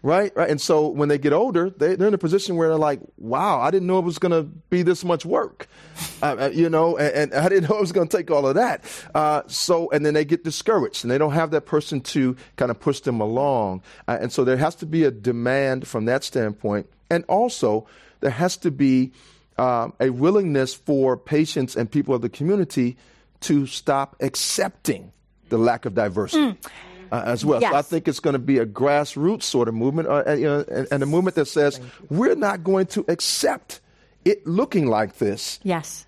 Right? Right. And so when they get older, they, are in a position where they're like, wow, I didn't know it was going to be this much work. <laughs> Uh, uh, you know, and, and, <laughs> I didn't know it was going to take all of that. Uh, so, and then they get discouraged and they don't have that person to kind of push them along. Uh, and so there has to be a demand from that standpoint. And also, there has to be um, a willingness for patients and people of the community to stop accepting the lack of diversity. Mm. Uh, as well. Yes. So I think it's going to be a grassroots sort of movement, uh, you know, and, and, a movement that says we're not going to accept it looking like this. Yes.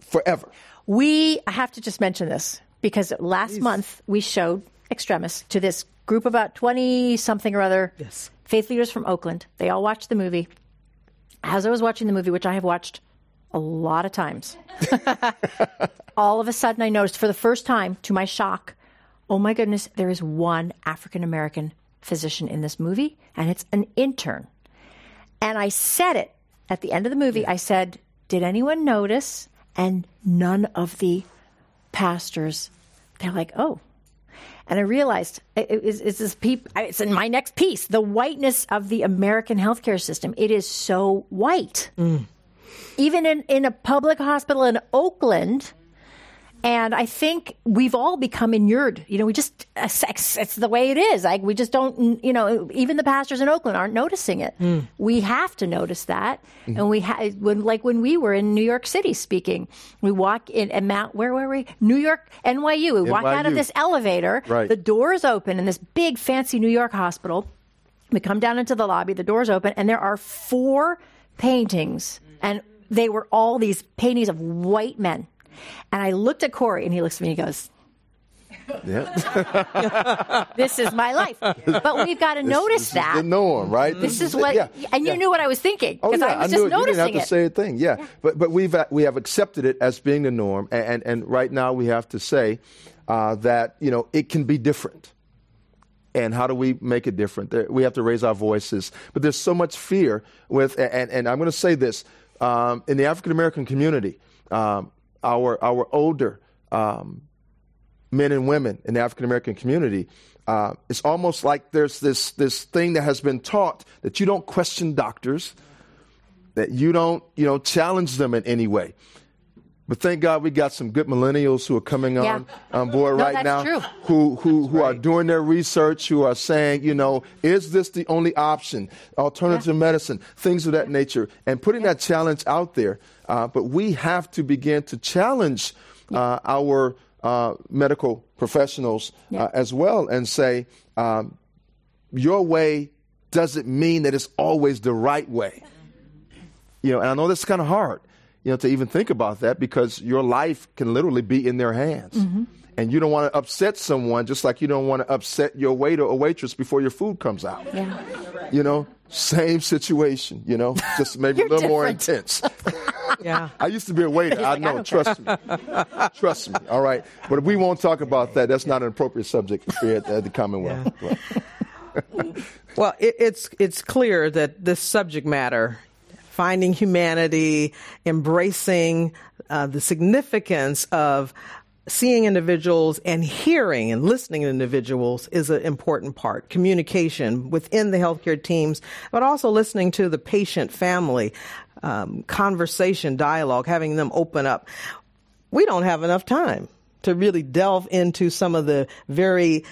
Forever. We I have to just mention this because last Please. month we showed Extremis to this group of about twenty something or other yes. faith leaders from Oakland. They all watched the movie as I was watching the movie, which I have watched a lot of times, <laughs> all of a sudden I noticed for the first time, to my shock, oh my goodness, there is one African American physician in this movie, and it's an intern. And I said it at the end of the movie. I said, Did anyone notice? And none of the pastors, they're like, Oh, and I realized it, it's, it's, this peep, it's in my next piece the whiteness of the American healthcare system. It is so white. Mm. Even in, in a public hospital in Oakland, and I think we've all become inured. You know, we just, it's the way it is. Like, we just don't, you know, even the pastors in Oakland aren't noticing it. Mm. We have to notice that. Mm. And we have, when, like when we were in New York City speaking, we walk in at Mount, where were we? New York, NYU. We NYU. walk out of this elevator, right. the doors open in this big fancy New York hospital. We come down into the lobby, the doors open, and there are four paintings. And they were all these paintings of white men and I looked at Corey and he looks at me and he goes, yeah. <laughs> this is my life. But we've got to this, notice this that. the norm, right? This is what, yeah. and you yeah. knew what I was thinking because oh, yeah. I was I just noticing You didn't have to say a thing, yeah. But but we've uh, we have accepted it as being the norm, and and, and right now we have to say uh, that you know it can be different. And how do we make it different? We have to raise our voices. But there's so much fear with, and, and I'm going to say this um, in the African American community. Um, our our older um, men and women in the African American community. Uh, it's almost like there's this this thing that has been taught that you don't question doctors, that you don't you know challenge them in any way. But thank God we got some good millennials who are coming yeah. on, on board no, right now, true. who who who right. are doing their research, who are saying, you know, is this the only option? Alternative yeah. medicine, things of that yeah. nature, and putting that challenge out there. Uh, but we have to begin to challenge uh, our uh, medical professionals uh, as well and say, um, your way doesn't mean that it's always the right way. You know, and I know that's kind of hard, you know, to even think about that because your life can literally be in their hands. Mm-hmm. And you don't want to upset someone just like you don't want to upset your waiter or waitress before your food comes out. Yeah. You know, same situation, you know, just maybe <laughs> a little different. more intense. <laughs> yeah. I used to be a waiter. <laughs> I know. trust me. trust me. All right. But we won't talk about that. That's not an appropriate subject here at, at the Commonwealth. Yeah. well, it, it's it's clear that this subject matter, finding humanity, embracing uh, the significance of seeing individuals and hearing and listening to individuals is an important part. Communication within the healthcare teams, but also listening to the patient family, um, conversation, dialogue, having them open up. We don't have enough time to really delve into some of the very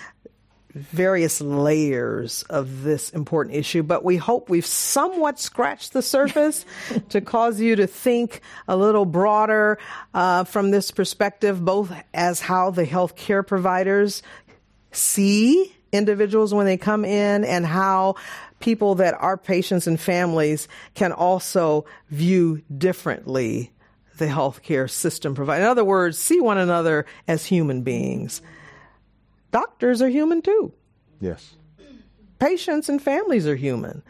various layers of this important issue, but we hope we've somewhat scratched the surface <laughs> to cause you to think a little broader uh, from this perspective, both as how the healthcare providers see individuals when they come in and how people that are patients and families can also view differently the healthcare system provider. In other words, see one another as human beings doctors are human too. Yes. Patients and families are human.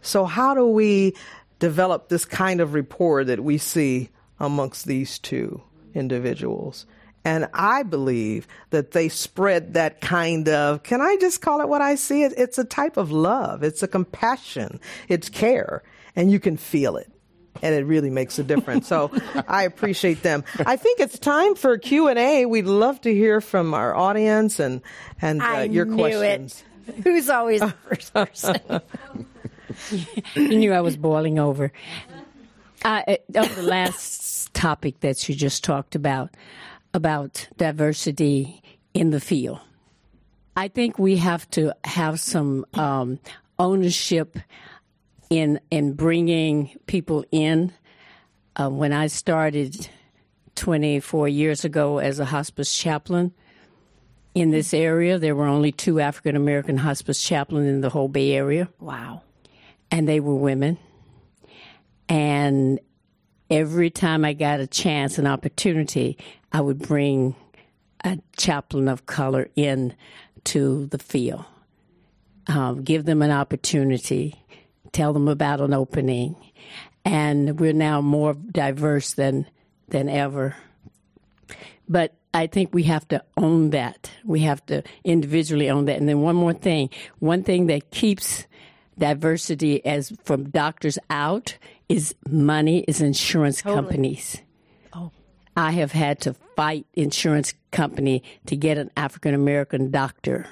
So, how do we develop this kind of rapport that we see amongst these two individuals? And I believe that they spread that kind of, can I just call it what I see? It's a type of love. It's a compassion. It's care. And you can feel it. And it really makes a difference. So I appreciate them. I think it's time for Q and A. We'd love to hear from our audience and and uh, your knew questions. It. Who's always the <laughs> first person? <laughs> you knew I was boiling over. Uh, on the last topic that you just talked about, about diversity in the field, I think we have to have some um, ownership in in bringing people in. Uh, when I started 24 years ago as a hospice chaplain in this area, there were only two African American hospice chaplains in the whole Bay Area. Wow. And they were women. And every time I got a chance, an opportunity, I would bring a chaplain of color in to the field, um, give them an opportunity, tell them about an opening. And we're now more diverse than than ever. But I think we have to own that. We have to individually own that. And then one more thing. One thing that keeps diversity as from doctors out is money is insurance Totally. companies. Oh. I have had to fight insurance company to get an African American doctor.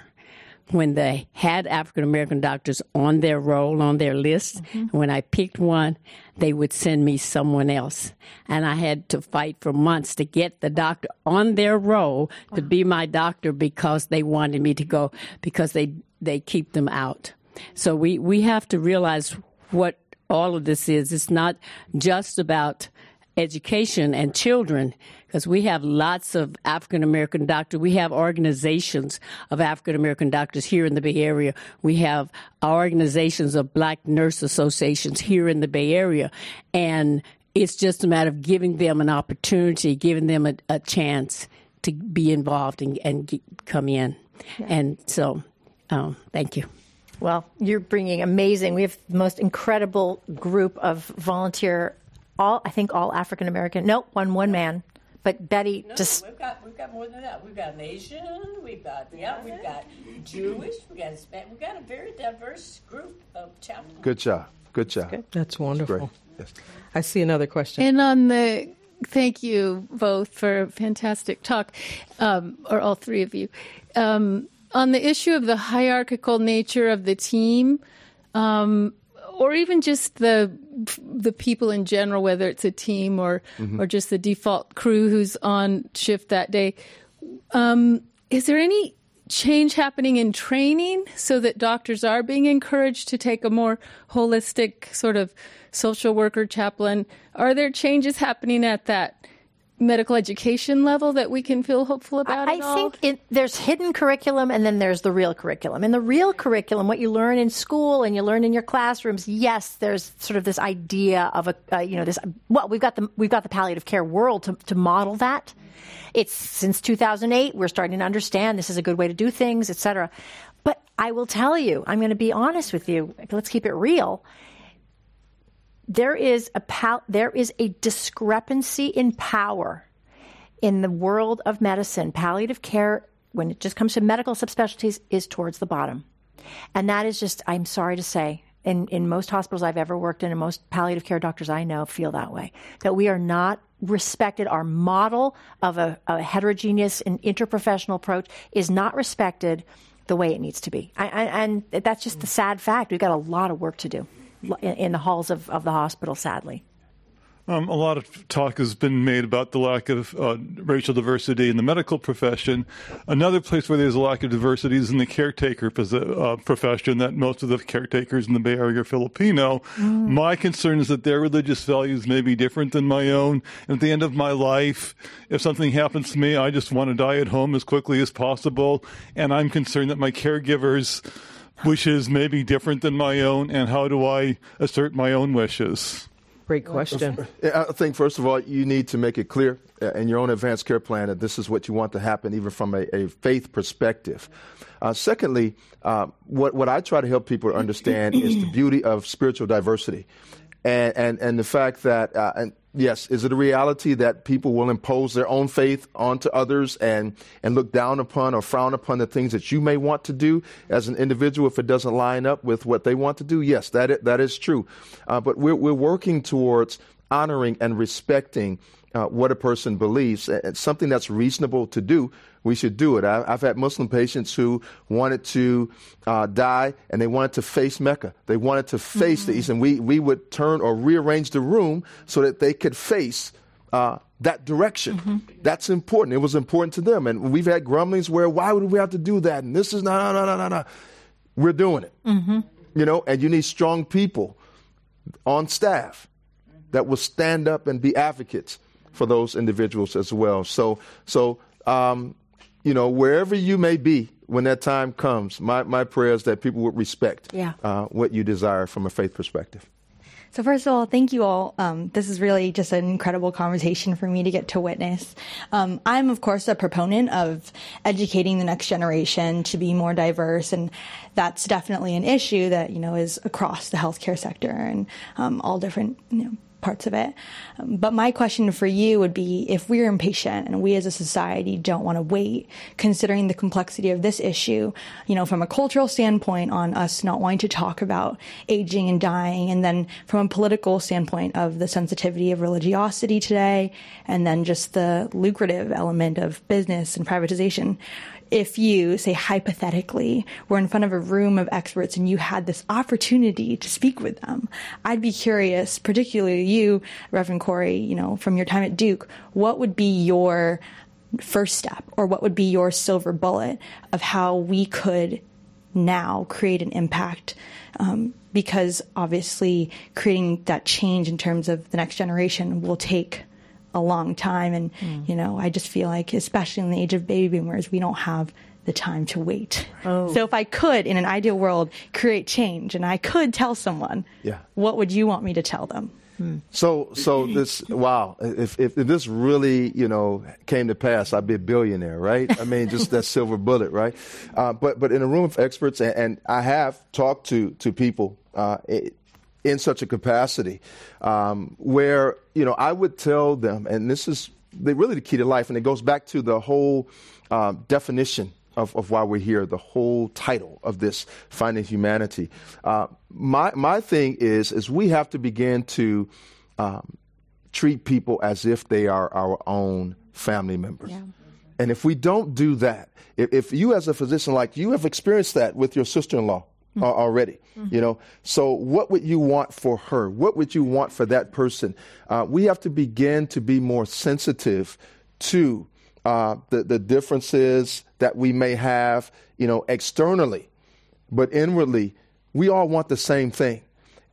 When they had African American doctors on their roll, on their list, mm-hmm. when I picked one, they would send me someone else. And I had to fight for months to get the doctor on their roll to be my doctor because they wanted me to go because they, they keep them out. So we, we have to realize what all of this is. It's not just about education and children because we have lots of African American doctors. We have organizations of African American doctors here in the Bay Area. We have organizations of black nurse associations here in the Bay Area. And it's just a matter of giving them an opportunity, giving them a, a chance to be involved and, and get, come in. And so, um, thank you. Well, you're bringing amazing. We have the most incredible group of volunteer. All I think all African American. Nope, one one man. But Betty just we've got we've got more than that. We've got Asian. We've got yeah. We've got Jewish. We got Hispanic. We've got a very diverse group of chaplains. Good job. Good job. That's wonderful. Great. Yes. I see another question. And on the thank you both for a fantastic talk, um, or all three of you. Um, on the issue of the hierarchical nature of the team, um, or even just the the people in general, whether it's a team or or just the default crew who's on shift that day, um, is there any change happening in training so that doctors are being encouraged to take a more holistic sort of social worker chaplain? Are there changes happening at that medical education level that we can feel hopeful about? I at all? think it, there's hidden curriculum and then there's the real curriculum. In the real curriculum, what you learn in school and you learn in your classrooms, yes, there's sort of this idea of a, uh, you know, this. Well, we've got the we've got the palliative care world to, to model that. It's since 2008 we're starting to understand this is a good way to do things, et cetera. But I will tell you, I'm going to be honest with you. Let's keep it real there is a pal- there is a discrepancy in power in the world of medicine. Palliative care, when it just comes to medical subspecialties, is towards the bottom, and that is just I'm sorry to say. In, in most hospitals I've ever worked in, and most palliative care doctors I know feel that way. That we are not respected. Our model of a, a heterogeneous and interprofessional approach is not respected the way it needs to be. I, I, and that's just the sad fact. We've got a lot of work to do in, in the halls of, of the hospital, sadly. Um, a lot of talk has been made about the lack of uh, racial diversity in the medical profession. Another place where there's a lack of diversity is in the caretaker uh, profession, that most of the caretakers in the Bay Area are Filipino. Mm. My concern is that their religious values may be different than my own. And at the end of my life, if something happens to me, I just want to die at home as quickly as possible. And I'm concerned that my caregivers' wishes may be different than my own. And how do I assert my own wishes? Great question. I think, first of all, you need to make it clear uh, in your own advanced care plan that this is what you want to happen, even from a, a faith perspective. Uh, secondly, uh, what, what I try to help people understand is the beauty of spiritual diversity. And, and, and the fact that, uh, and yes, is it a reality that people will impose their own faith onto others and, and look down upon or frown upon the things that you may want to do as an individual if it doesn't line up with what they want to do? Yes, that is, that is true. Uh, but we're, we're working towards honoring and respecting uh, what a person believes. It's something that's reasonable to do. We should do it. I, have had Muslim patients who wanted to uh, die and they wanted to face Mecca. They wanted to face mm-hmm. the East, and we, we would turn or rearrange the room so that they could face uh, that direction. Mm-hmm. That's important. It was important to them. And we've had grumblings where, why would we have to do that? And this is, no, no, no, no, no, no. We're doing it. Mm-hmm. You know, and you need strong people on staff that will stand up and be advocates for those individuals as well. So, so um, you know, wherever you may be when that time comes, my, my prayer is that people would respect yeah. uh, what you desire from a faith perspective. So first of all, thank you all. Um, this is really just an incredible conversation for me to get to witness. Um, I'm of course a proponent of educating the next generation to be more diverse, and that's definitely an issue that you know is across the healthcare sector and um, all different you know parts of it. But my question for you would be if we're impatient and we as a society don't want to wait, considering the complexity of this issue, you know, from a cultural standpoint on us not wanting to talk about aging and dying, and then from a political standpoint of the sensitivity of religiosity today, and then just the lucrative element of business and privatization if you, say hypothetically, were in front of a room of experts and you had this opportunity to speak with them, I'd be curious, particularly you, Reverend Corey, you know, from your time at Duke, what would be your first step or what would be your silver bullet of how we could now create an impact um, because obviously creating that change in terms of the next generation will take a long time. And, mm. you know, I just feel like, especially in the age of baby boomers, we don't have the time to wait. Oh. So if I could, in an ideal world, create change and I could tell someone, yeah. what would you want me to tell them? Hmm. So, so this wow! If, if, if this really you know came to pass, I'd be a billionaire, right? I mean, just that <laughs> silver bullet, right? Uh, but but in a room of experts, and, and I have talked to to people uh, in such a capacity um, where you know I would tell them, and this is really the key to life, and it goes back to the whole uh, definition of, of why we're here, the whole title of this, finding humanity. Uh, my my thing is is we have to begin to um, treat people as if they are our own family members. Yeah. And if we don't do that, if, if you as a physician, like you have experienced that with your sister-in-law, mm-hmm. already. Mm-hmm. You know, so what would you want for her? What would you want for that person? Uh, we have to begin to be more sensitive to uh, the the differences that we may have, you know, externally, but inwardly, we all want the same thing.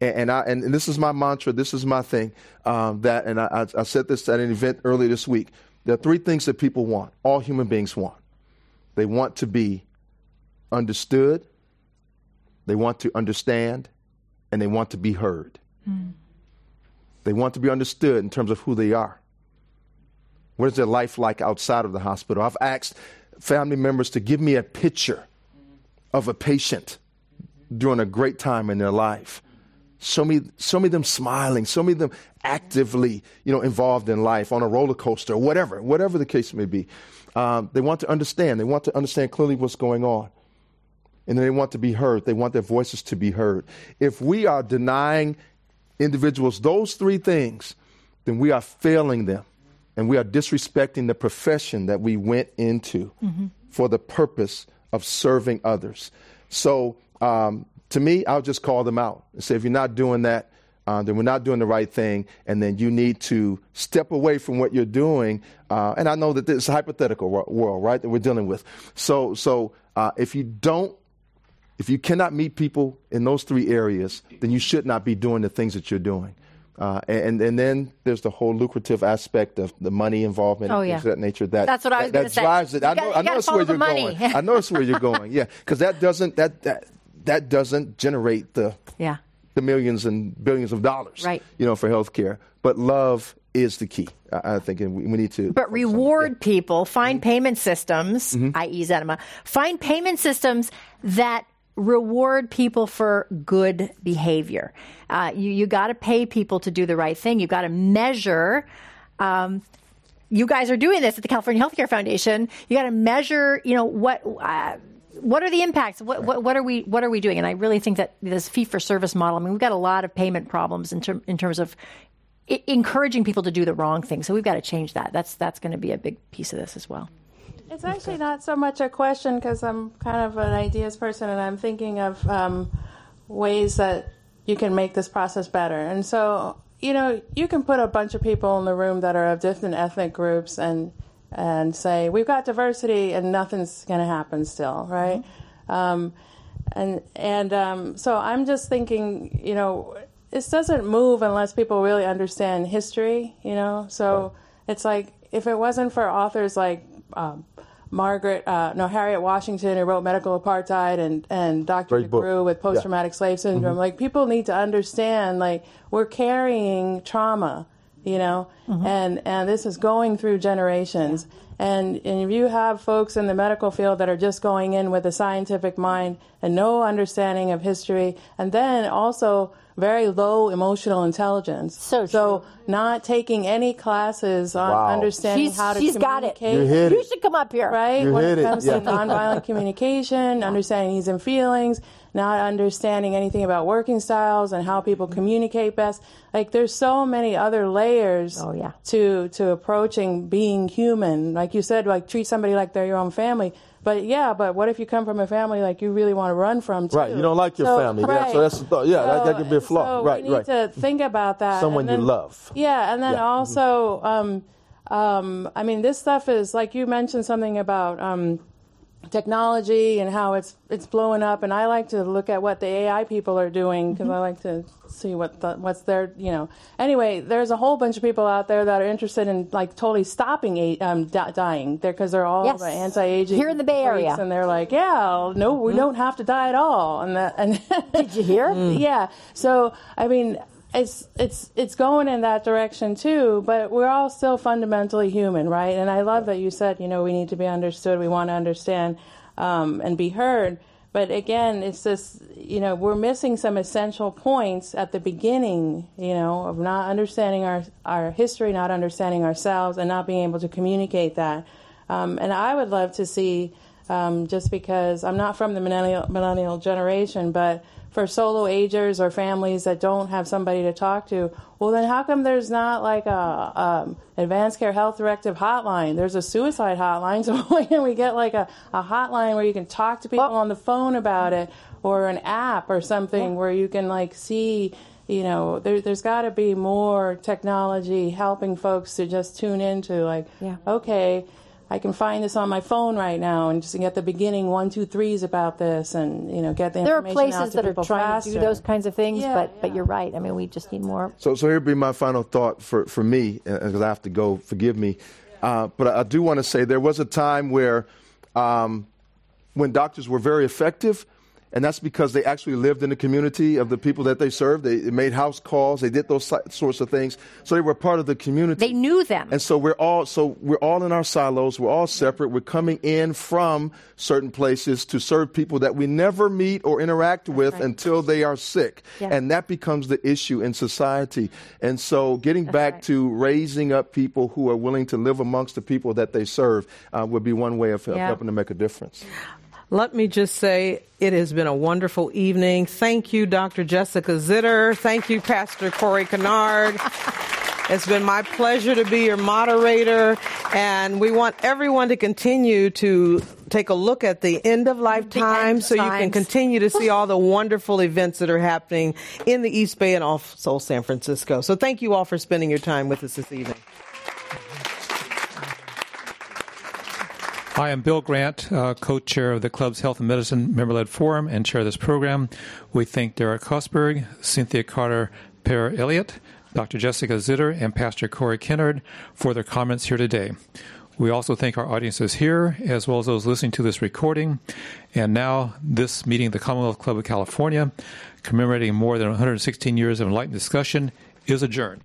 And, and I and, this is my mantra. This is my thing. Um, that and I, I said this at an event earlier this week. There are three things that people want. All human beings want. They want to be understood. They want to understand and they want to be heard. Mm. They want to be understood in terms of who they are. What is their life like outside of the hospital? I've asked family members to give me a picture of a patient during a great time in their life. Show me, show me them smiling. Show me them actively, you know, involved in life on a roller coaster, or whatever, whatever the case may be. Um, they want to understand. They want to understand clearly what's going on and they want to be heard. They want their voices to be heard. If we are denying individuals those three things, then we are failing them and we are disrespecting the profession that we went into mm-hmm. for the purpose of serving others. So, um, to me, I'll just call them out and say, if you're not doing that, uh, then we're not doing the right thing, and then you need to step away from what you're doing. Uh, and I know that this is a hypothetical world, right, that we're dealing with. So, so uh, if you don't if you cannot meet people in those three areas, then you should not be doing the things that you're doing. Uh, and and then there's the whole lucrative aspect of the money involvement oh, and yeah. things of that nature. That that's what I was that, that drives it. I know, I know it's where you're money. going. I know it's where you're going. Yeah, because that doesn't that that that doesn't generate the yeah the millions and billions of dollars. Right. You know, for healthcare. But love is the key. I, I think, and we, we, need to. But reward yeah. people. Find mm-hmm. payment systems, mm-hmm. i.e., Zenema. Find payment systems that reward people for good behavior. Uh, you you got to pay people to do the right thing. You got to measure. Um, you guys are doing this at the California Healthcare Foundation. You got to measure. You know what. Uh, what are the impacts? What, what, what are we what are we doing? And I really think that this fee for service model. I mean, we've got a lot of payment problems in, ter- in terms of I- encouraging people to do the wrong thing. So we've got to change that. That's that's going to be a big piece of this as well. It's actually not so much a question because I'm kind of an ideas person and I'm thinking of um, ways that you can make this process better. And so, you know, you can put a bunch of people in the room that are of different ethnic groups and and say we've got diversity and nothing's going to happen still, right? Mm-hmm. Um, and and um, so I'm just thinking, you know, this doesn't move unless people really understand history, you know. So it's like if it wasn't for authors like um, Margaret, uh, no, Harriet Washington, who wrote Medical Apartheid, and, and Dr. DeGruy with post traumatic yeah. slave syndrome. Mm-hmm. Like, people need to understand, like, we're carrying trauma, you know, mm-hmm. and, and this is going through generations. Yeah. And, and if you have folks in the medical field that are just going in with a scientific mind and no understanding of history, and then also very low emotional intelligence. So, so not taking any classes on wow. understanding she's, how to she's communicate. got it. You, hit you should come up here, right? You when it, it comes yeah. to nonviolent communication, <laughs> understanding needs and feelings, not understanding anything about working styles and how people communicate best. Like there's so many other layers oh, yeah. to to approaching being human. Like you said, like treat somebody like they're your own family but yeah, but what if you come from a family like you really want to run from? Too? Right, you don't like your so, family. Right. Yeah, so that's the. Yeah, so, that, that could be a flaw. So right, we need right. to think about that. Someone then, you love. Yeah, and then yeah. also, um, um, I mean, this stuff is like you mentioned something about. Um, technology and how it's it's blowing up and I like to look at what the AI people are doing because mm-hmm. I like to see what the, what's their you know anyway there's a whole bunch of people out there that are interested in like totally stopping um, dying there because they're all yes. the anti-aging here in the Bay Area and they're like yeah no we mm-hmm. don't have to die at all and that and did you hear <laughs> yeah so I mean it's it's it's going in that direction too but we're all still fundamentally human right? And i love that you said you know we need to be understood we want to understand um, and be heard. But again it's just you know we're missing some essential points at the beginning you know of not understanding our our history not understanding ourselves and not being able to communicate that. Um, and i would love to see um, just because i'm not from the millennial, millennial generation but for solo agers or families that don't have somebody to talk to, well, then how come there's not like a um, advanced care health directive hotline? There's a suicide hotline, <laughs> so why can't we get like a, a hotline where you can talk to people well, on the phone about it, or an app or something where you can like see you know, there, has got to be more technology helping folks to just tune into, like, yeah. okay, I can find this on my phone right now and just get the beginning one, two, threes about this, and you know, get the there information There are places that are trying faster. to do those kinds of things, yeah, but yeah. but you're right. I mean, we just need more. So so here'd be my final thought for for me because I have to go. Forgive me, uh, but I do want to say there was a time where um, when doctors were very effective and that's because they actually lived in the community of the people that they served. They made house calls. They did those sorts of things. So they were part of the community. They knew them. And so we're all so we're all in our silos. We're all separate. We're coming in from certain places to serve people that we never meet or interact that's with right. until they are sick. Yeah. And that becomes the issue in society. And so getting that's back right. to raising up people who are willing to live amongst the people that they serve uh, would be one way of yeah. helping to make a difference. Let me just say it has been a wonderful evening. Thank you, Dr. Jessica Zitter. Thank you, Pastor Corey Kennard. <laughs> It's been my pleasure to be your moderator, and we want everyone to continue to take a look at the end of lifetime so you can continue to see <laughs> all the wonderful events that are happening in the East Bay and also San Francisco. So thank you all for spending your time with us this evening. I am Bill Grant, uh, co-chair of the club's Health and Medicine member-led forum and chair of this program. We thank Derek Kosberg, Cynthia Carter Perrilliat, Dr. Jessica Zitter, and Pastor Corey Kennard for their comments here today. We also thank our audiences here, as well as those listening to this recording. And now, this meeting of the Commonwealth Club of California, commemorating more than 116 years of enlightened discussion, is adjourned.